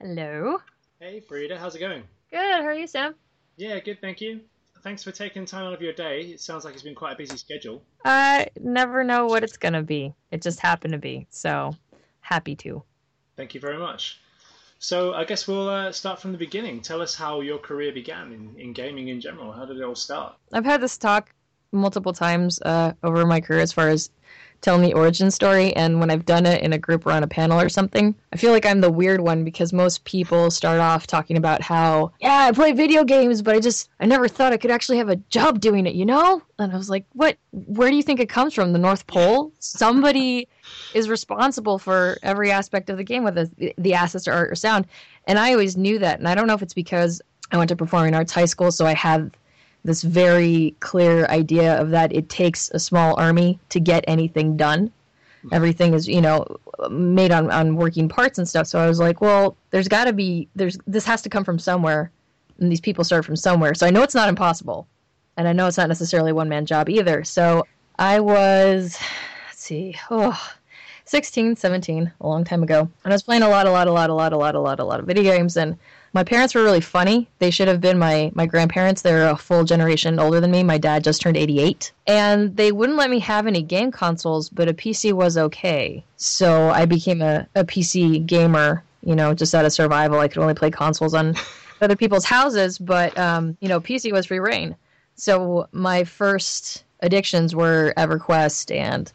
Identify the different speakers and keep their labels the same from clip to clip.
Speaker 1: Hello.
Speaker 2: Hey, Fryda, how's it going?
Speaker 1: Good. How are you, Sam?
Speaker 2: Yeah, good, thank you. Thanks for taking time out of your day. It sounds like it's been quite a busy schedule.
Speaker 1: I never know what it's gonna be. It just happened to be. So happy to.
Speaker 2: Thank you very much. So I guess we'll uh, start from the beginning. Tell us how your career began in, in gaming in general. How did it all start?
Speaker 1: I've had this talk multiple times uh, over my career as far as telling the origin story. And when I've done it in a group or on a panel or something, I feel like I'm the weird one because most people start off talking about how, yeah, I play video games, but I just, I never thought I could actually have a job doing it, you know? And I was like, what? Where do you think it comes from? The North Pole? Somebody is responsible for every aspect of the game, whether the, assets or art or sound. And I always knew that. And I don't know if it's because I went to performing arts high school, so I have this very clear idea of that it takes a small army to get anything done. Everything is, you know, made on, on working parts and stuff. So I was like, well, there's got to be, there's this has to come from somewhere, and these people start from somewhere. So I know it's not impossible, and I know it's not necessarily one man job either. So I was, let's see, oh, 16, 17, a long time ago, and I was playing a lot, a lot, a lot, a lot, a lot, a lot, a lot of video games, and my parents were really funny. They should have been my my grandparents. They're a full generation older than me. My dad just turned 88. And they wouldn't let me have any game consoles, but a PC was okay. So I became a, a PC gamer, you know, just out of survival. I could only play consoles on other people's houses, but um, you know, PC was free reign. So my first addictions were EverQuest and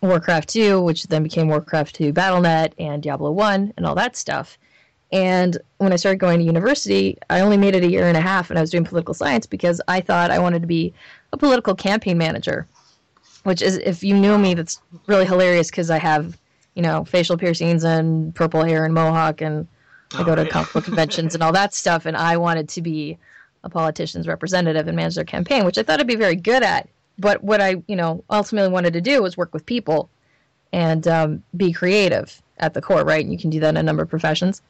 Speaker 1: Warcraft 2, which then became Warcraft 2 Battle.net and Diablo 1 and all that stuff. And when I started going to university, I only made it a year and a half, and I was doing political science because I thought I wanted to be a political campaign manager. Which is, if you knew me, that's really hilarious because I have, you know, facial piercings and purple hair and mohawk, and I go to comic book conventions and all that stuff. And I wanted to be a politician's representative and manage their campaign, which I thought I'd be very good at. But what I, you know, ultimately wanted to do was work with people and um, be creative at the core, right? And you can do that in a number of professions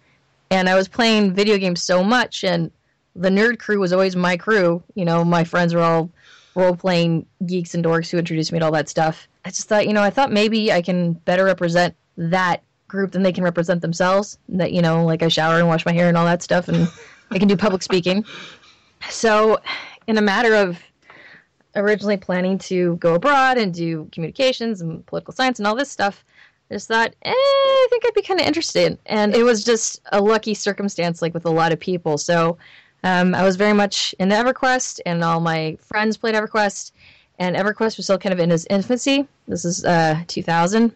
Speaker 1: and I was playing video games so much, and the nerd crew was always my crew. You know, my friends were all role playing geeks and dorks who introduced me to all that stuff. I just thought, you know, I thought maybe I can better represent that group than they can represent themselves. That you know, like I shower and wash my hair and all that stuff, and I can do public speaking. So, in a matter of originally planning to go abroad and do communications and political science and all this stuff, I just thought, eh, I think I'd be kind of interested. And it was just a lucky circumstance, like with a lot of people. So um, I was very much into EverQuest, and all my friends played EverQuest. And EverQuest was still kind of in its infancy. This is uh, 2000.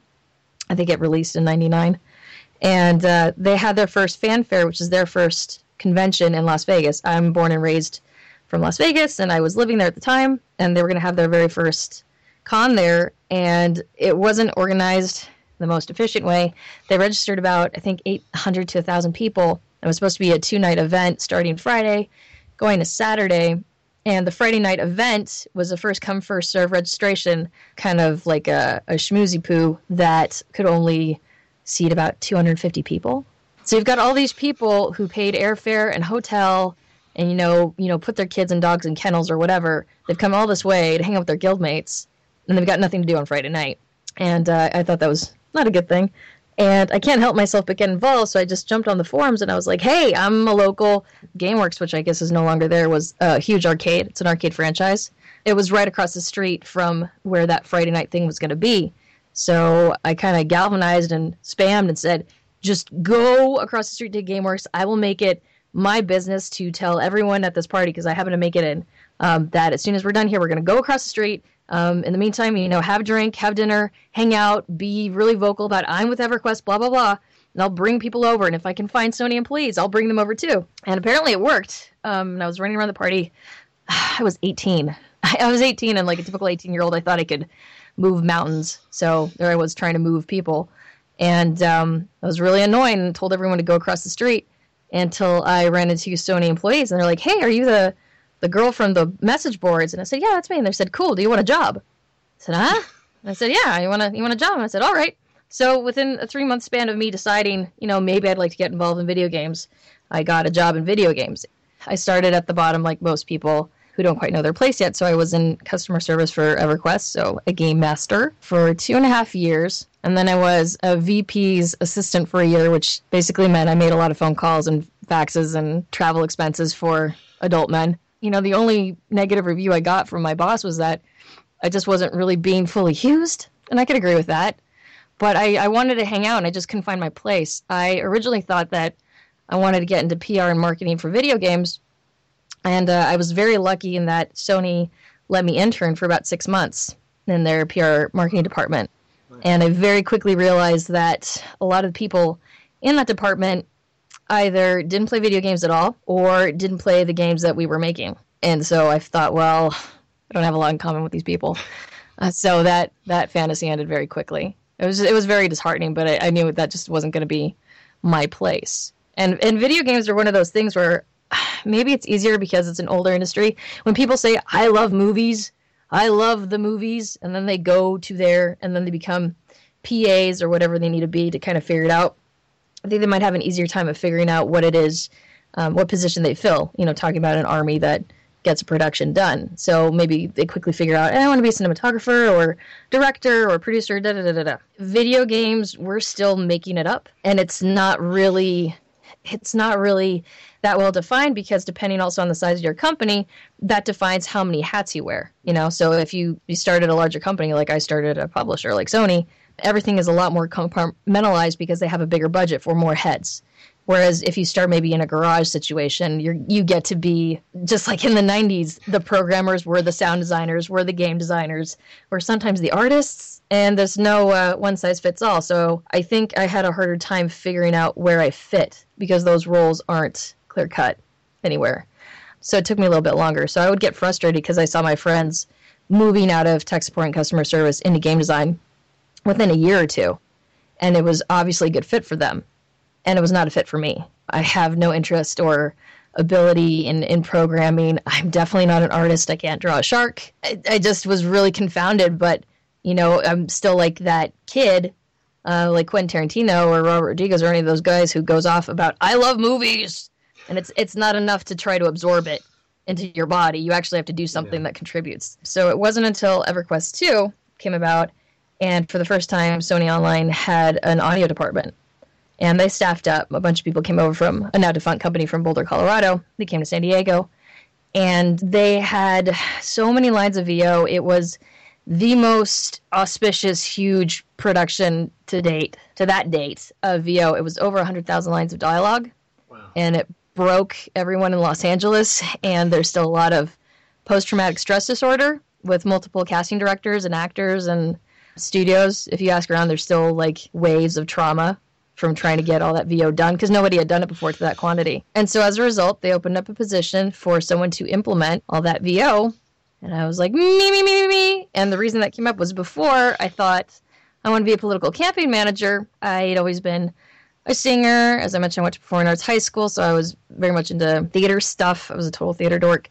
Speaker 1: I think it released in 99. And uh, they had their first Fan Faire, which is their first convention in Las Vegas. I'm born and raised from Las Vegas, and I was living there at the time. And they were going to have their very first con there. And it wasn't organized the most efficient way. They registered about, I think, 800 to 1,000 people. It was supposed to be a two night event starting Friday, going to Saturday. And the Friday night event was a first come, first serve registration, kind of like a, a schmoozy poo that could only seat about 250 people. So you've got all these people who paid airfare and hotel and you know, you know, put their kids and dogs in kennels or whatever. They've come all this way to hang out with their guildmates, and they've got nothing to do on Friday night. And uh, I thought that was not a good thing. And I can't help myself but get involved, so I just jumped on the forums and I was like, "Hey, I'm a local GameWorks, which I guess is no longer there. Was a huge arcade. It's an arcade franchise. It was right across the street from where that Friday night thing was going to be. So I kind of galvanized and spammed and said, "Just go across the street to GameWorks. I will make it my business to tell everyone at this party because I happen to make it in um, that as soon as we're done here, we're going to go across the street." Um, in the meantime, you know, have a drink, have dinner, hang out, be really vocal about I'm with EverQuest, blah blah blah, and I'll bring people over. And if I can find Sony employees, I'll bring them over too. And apparently, it worked. Um, and I was running around the party. I was 18. I was 18, and like a typical 18 year old, I thought I could move mountains. So there I was trying to move people, and um, I was really annoying and told everyone to go across the street until I ran into Sony employees, and they're like, "Hey, are you the the girl from the message boards. And I said, yeah, that's me. And they said, cool. Do you want a job? I said, huh? I said, yeah, you want a, you want a job? And I said, all right. So within a three month span of me deciding, you know, maybe I'd like to get involved in video games, I got a job in video games. I started at the bottom like most people. who don't quite know their place yet. So I was in customer service for EverQuest, so a game master for two and a half years. And then I was a VP's assistant for a year, which basically meant I made a lot of phone calls and faxes and travel expenses for adult men. You know, the only negative review I got from my boss was that I just wasn't really being fully used. And I could agree with that. But I, I wanted to hang out and I just couldn't find my place. I originally thought that I wanted to get into PR and marketing for video games. And uh, I was very lucky in that Sony let me intern for about six months in their PR marketing department. And I very quickly realized that a lot of people in that department either didn't play video games at all or didn't play the games that we were making. And so I thought, well, I don't have a lot in common with these people. Uh, so that that fantasy ended very quickly. It was it was very disheartening, but I, I knew that just wasn't going to be my place. And and video games are one of those things where maybe it's easier because it's an older industry. When people say I love movies, I love the movies, and then they go to there and then they become PAs or whatever they need to be to kind of figure it out. I think they might have an easier time of figuring out what it is, um, what position they fill. You know, talking about an army that gets a production done. So maybe they quickly figure out, I want to be a cinematographer or director or producer, da da da da da. Video games, we're still making it up. And it's not really it's not really that well defined because depending also on the size of your company, that defines how many hats you wear. You know, so if you, you started a larger company like I started a publisher like Sony, everything is a lot more compartmentalized because they have a bigger budget for more heads. Whereas if you start maybe in a garage situation, you you get to be just like in the 90s, the programmers were the sound designers, were the game designers, or sometimes the artists, and there's no uh, one size fits all. So I think I had a harder time figuring out where I fit because those roles aren't clear cut anywhere. So it took me a little bit longer. So I would get frustrated because I saw my friends moving out of tech support and customer service into game design within a year or two. And it was obviously a good fit for them and it was not a fit for me. I have no interest or ability in, in programming. I'm definitely not an artist. I can't draw a shark. I, I just was really confounded, but you know, I'm still like that kid, uh, like Quentin Tarantino or Robert Rodriguez or any of those guys who goes off about I love movies, and it's it's not enough to try to absorb it into your body. You actually have to do something yeah. that contributes. So it wasn't until EverQuest 2 came about, and for the first time, Sony Online had an audio department and they staffed up. A bunch of people came over from a now defunct company from Boulder, Colorado. They came to San Diego, and they had so many lines of VO. It was the most auspicious, huge production to date, to that date of VO. It was over 100,000 lines of dialogue, wow. and it broke everyone in Los Angeles. And there's still a lot of post traumatic stress disorder with multiple casting directors and actors and studios. If you ask around, there's still like waves of trauma from trying to get all that VO done because nobody had done it before to that quantity. And so as a result, they opened up a position for someone to implement all that VO. And I was like, me, me, me, me, me. And the reason that came up was before I thought I want to be a political campaign manager. I had always been a singer. As I mentioned, I went to performing arts high school, so I was very much into theater stuff. I was a total theater dork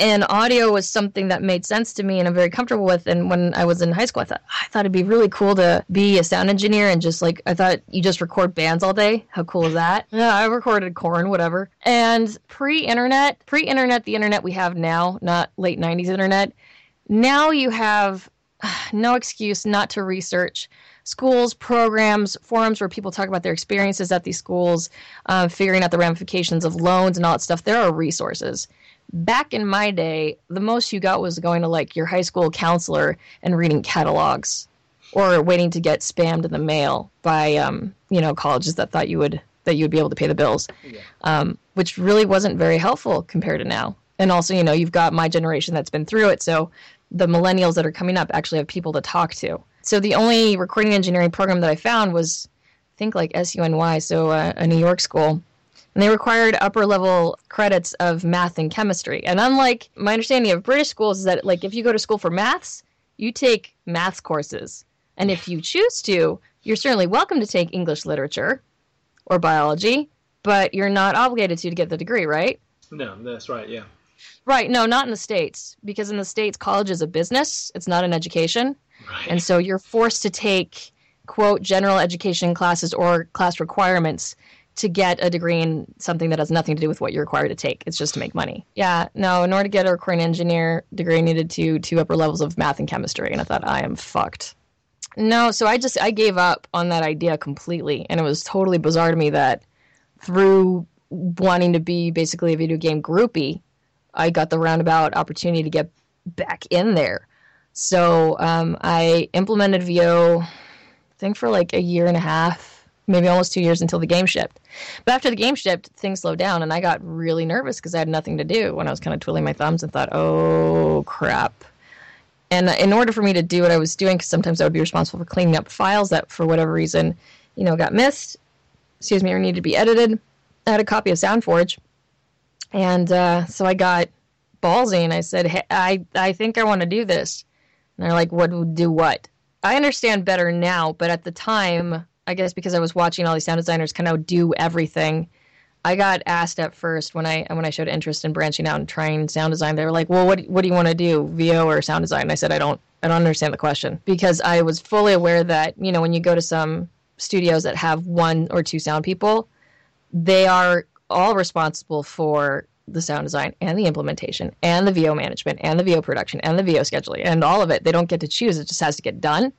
Speaker 1: and audio was something that made sense to me and I'm very comfortable with. And when I was in high school, I thought I thought it'd be really cool to be a sound engineer and just like I thought you just record bands all day. How cool is that? Yeah, I recorded Korn, whatever. And pre-internet, pre-internet, the internet we have now, not late '90s internet. Now you have no excuse not to research schools, programs, forums where people talk about their experiences at these schools, uh, figuring out the ramifications of loans and all that stuff. There are resources back in my day, the most you got was going to like your high school counselor and reading catalogs or waiting to get spammed in the mail by um, you know colleges that thought you would that you would be able to pay the bills, yeah. um, which really wasn't very helpful compared to now. And also, you know, you've got my generation that's been through it, so the millennials that are coming up actually have people to talk to. So the only recording engineering program that I found was, I think, like SUNY, so uh, a New York school and they required upper level credits of math and chemistry. And unlike my understanding of British schools is that like if you go to school for maths, you take maths courses. And if you choose to, you're certainly welcome to take English literature or biology, but you're not obligated to to get the degree, right?
Speaker 2: No, that's right, yeah.
Speaker 1: Right, no, not in the States, because in the States, college is a business, it's not an education. Right. And so you're forced to take, quote, general education classes or class requirements to get a degree in something that has nothing to do with what you're required to take. It's just to make money. Yeah, no, in order to get a recording engineer degree, I needed to two upper levels of math and chemistry, and I thought I am fucked. No, so I just I gave up on that idea completely, and it was totally bizarre to me that through wanting to be basically a video game groupie, I got the roundabout opportunity to get back in there. So um, I implemented VO, I think for like a year and a half, maybe almost two years until the game shipped. But after the game shipped, things slowed down, and I got really nervous because I had nothing to do when I was kind of twiddling my thumbs and thought, oh crap. And in order for me to do what I was doing, because sometimes I would be responsible for cleaning up files that, for whatever reason, you know, got missed, excuse me, or needed to be edited, I had a copy of SoundForge, and uh, so I got ballsy and I said, hey, I I think I want to do this. And they're like, what do what? I understand better now, but at the time, I guess because I was watching all these sound designers kind of do everything, I got asked at first when I when I showed interest in branching out and trying sound design. They were like, "Well, what what do you want to do, VO or sound design?" And I said, "I don't I don't understand the question because I was fully aware that you know when you go to some studios that have one or two sound people, they are all responsible for the sound design and the implementation and the VO management and the VO production and the VO scheduling and all of it. They don't get to choose; it just has to get done.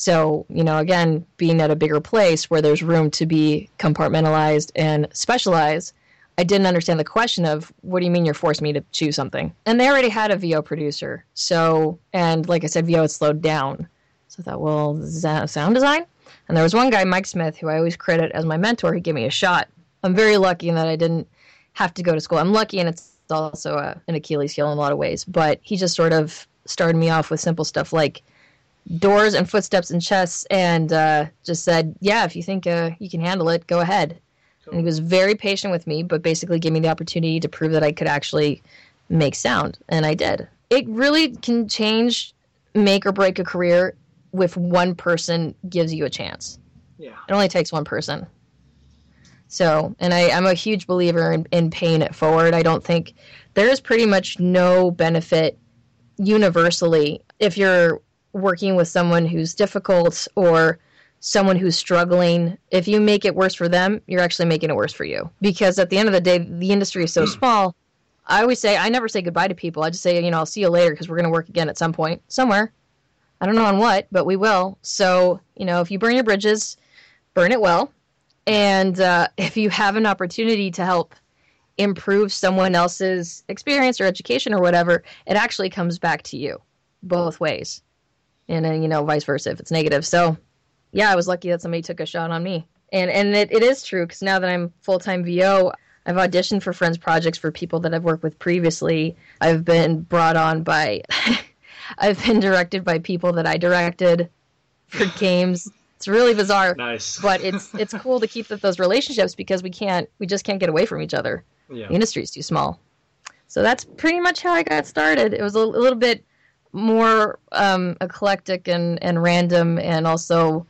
Speaker 1: So, you know, again, being at a bigger place where there's room to be compartmentalized and specialized, I didn't understand the question of what do you mean you're forcing me to choose something? And they already had a VO producer. So, and like I said, VO had slowed down. So I thought, well, is that sound design? And there was one guy, Mike Smith, who I always credit as my mentor. He gave me a shot. I'm very lucky in that I didn't have to go to school. I'm lucky, and it's also a, an Achilles heel in a lot of ways. But he just sort of started me off with simple stuff like doors and footsteps and chests and uh, just said, yeah, if you think uh, you can handle it, go ahead. Cool. And he was very patient with me, but basically gave me the opportunity to prove that I could actually make sound, and I did. It really can change, make or break a career if one person gives you a chance.
Speaker 2: Yeah.
Speaker 1: It only takes one person. So, and I, I'm a huge believer in, in paying it forward. I don't think there is pretty much no benefit universally if you're working with someone who's difficult or someone who's struggling, if you make it worse for them, you're actually making it worse for you. Because at the end of the day, the industry is so hmm. small. I always say, I never say goodbye to people. I just say, you know, I'll see you later because we're going to work again at some point, somewhere. I don't know on what, but we will. So, you know, if you burn your bridges, burn it well. And uh, if you have an opportunity to help improve someone else's experience or education or whatever, it actually comes back to you both ways and then you know vice versa if it's negative. So yeah, I was lucky that somebody took a shot on me, and and it, it is true because now that I'm full time VO. I've auditioned for friends projects for people that I've worked with previously. I've been brought on by, I've been directed by people that I directed for games. It's really bizarre.
Speaker 2: Nice.
Speaker 1: but it's it's cool to keep those relationships because we can't we just can't get away from each other.
Speaker 2: Yeah.
Speaker 1: The industry is too small. So that's pretty much how I got started. It was a, a little bit more um, eclectic and, and random and also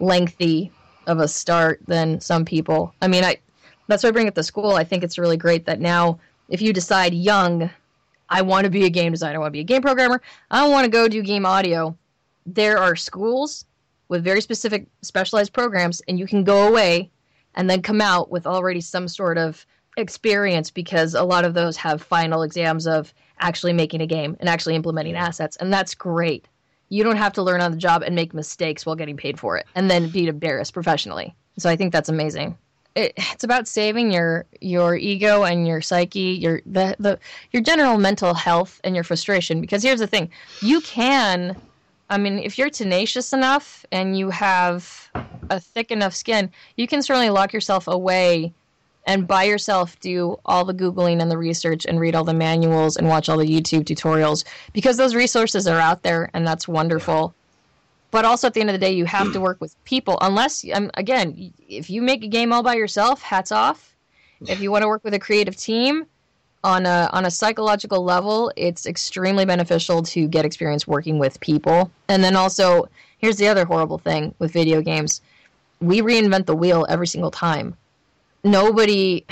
Speaker 1: lengthy of a start than some people. I mean, I that's why I bring it to school. I think it's really great that now if you decide young, I want to be a game designer, I want to be a game programmer, I want to go do game audio. There are schools with very specific specialized programs, and you can go away and then come out with already some sort of experience because a lot of those have final exams of actually making a game and actually implementing assets. And that's great. You don't have to learn on the job and make mistakes while getting paid for it and then be embarrassed professionally. So I think that's amazing. It, it's about saving your your ego and your psyche, your the, the your general mental health and your frustration. Because here's the thing, you can, I mean, if you're tenacious enough and you have a thick enough skin, you can certainly lock yourself away and by yourself do all the googling and the research and read all the manuals and watch all the youtube tutorials because those resources are out there and that's wonderful. But also at the end of the day you have to work with people unless um, again if you make a game all by yourself hats off. If you want to work with a creative team on a on a psychological level it's extremely beneficial to get experience working with people. And then also here's the other horrible thing with video games. We reinvent the wheel every single time nobody,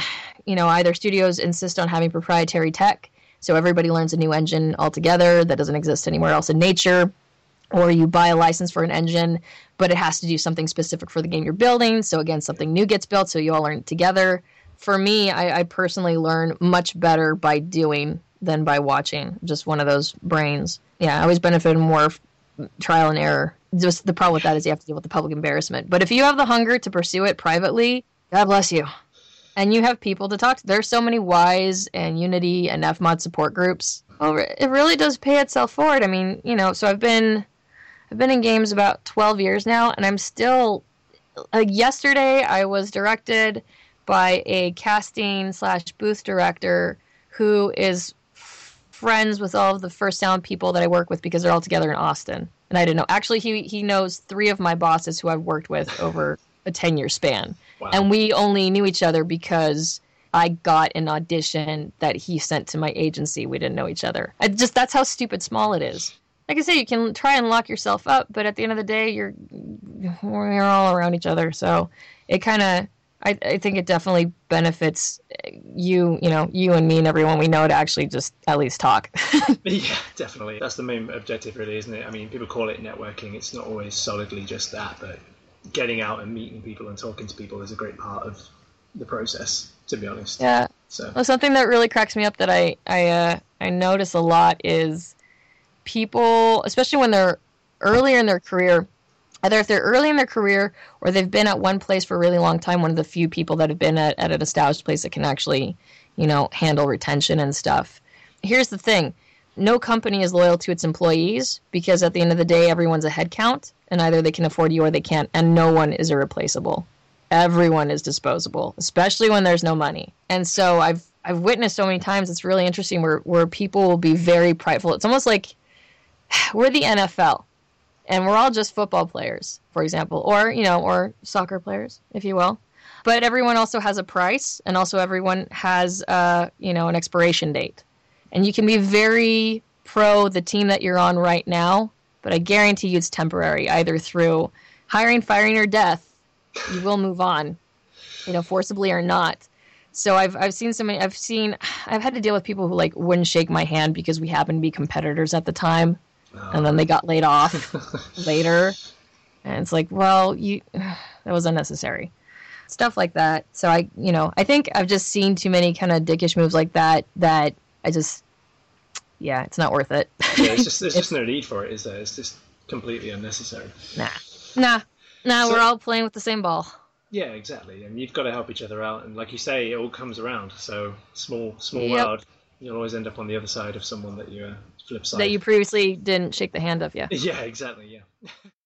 Speaker 1: you know, either studios insist on having proprietary tech, so everybody learns a new engine altogether that doesn't exist anywhere else in nature, or you buy a license for an engine, but it has to do something specific for the game you're building. So again, something new gets built, so you all learn together. For me, I, I personally learn much better by doing than by watching. Just one of those brains. Yeah, I always benefit more trial and error. Just the problem with that is you have to deal with the public embarrassment. But if you have the hunger to pursue it privately, God bless you. And you have people to talk to. There's so many Wwise and Unity and FMOD support groups. Well, it really does pay itself forward. I mean, you know, so I've been I've been in games about 12 years now, and I'm still like yesterday I was directed by a casting slash booth director who is friends with all of the first sound people that I work with because they're all together in Austin. And I didn't know. Actually, he he knows three of my bosses who I've worked with over a 10 year span. Wow. And we only knew each other because I got an audition that he sent to my agency. We didn't know each other. I just that's how stupid small it is. Like I say, you can try and lock yourself up, but at the end of the day, you're we're all around each other. So it kind of I, I think it definitely benefits you, you know, you and me and everyone we know to actually just at least talk.
Speaker 2: yeah, definitely. That's the main objective, really, isn't it? I mean, people call it networking. It's not always solidly just that, but getting out and meeting people and talking to people is a great part of the process. To be honest.
Speaker 1: Yeah. So well, something that really cracks me up that I I uh, I notice a lot is people, especially when they're earlier in their career either if they're early in their career or they've been at one place for a really long time, one of the few people that have been at, at an established place that can actually, you know, handle retention and stuff. Here's the thing no company is loyal to its employees because at the end of the day, everyone's a headcount, and either they can afford you or they can't, and no one is irreplaceable. Everyone is disposable, especially when there's no money. And so I've I've witnessed so many times. It's really interesting where where people will be very prideful. It's almost like we're the NFL and we're all just football players, for example, or you know, or soccer players, if you will. But everyone also has a price, and also everyone has, uh, you know, an expiration date. And you can be very pro the team that you're on right now, but I guarantee you it's temporary, either through hiring, firing, or death. You will move on, you know, forcibly or not. So I've I've seen so many. I've seen I've had to deal with people who like wouldn't shake my hand because we happened to be competitors at the time and then they got laid off later. And it's like, well, you that was unnecessary. Stuff like that. So I, you know, I think I've just seen too many kind of dickish moves like that that I just yeah, it's not worth it.
Speaker 2: yeah, it's just there's just no need for it, is there? It's just completely unnecessary.
Speaker 1: Nah. Nah. Nah, so, we're all playing with the same ball.
Speaker 2: Yeah, exactly. And you've got to help each other out and like you say, it all comes around. So small small yep. world. You'll always end up on the other side of someone that you uh, flip side
Speaker 1: that you previously didn't shake the hand of. Yeah.
Speaker 2: Yeah, exactly. Yeah.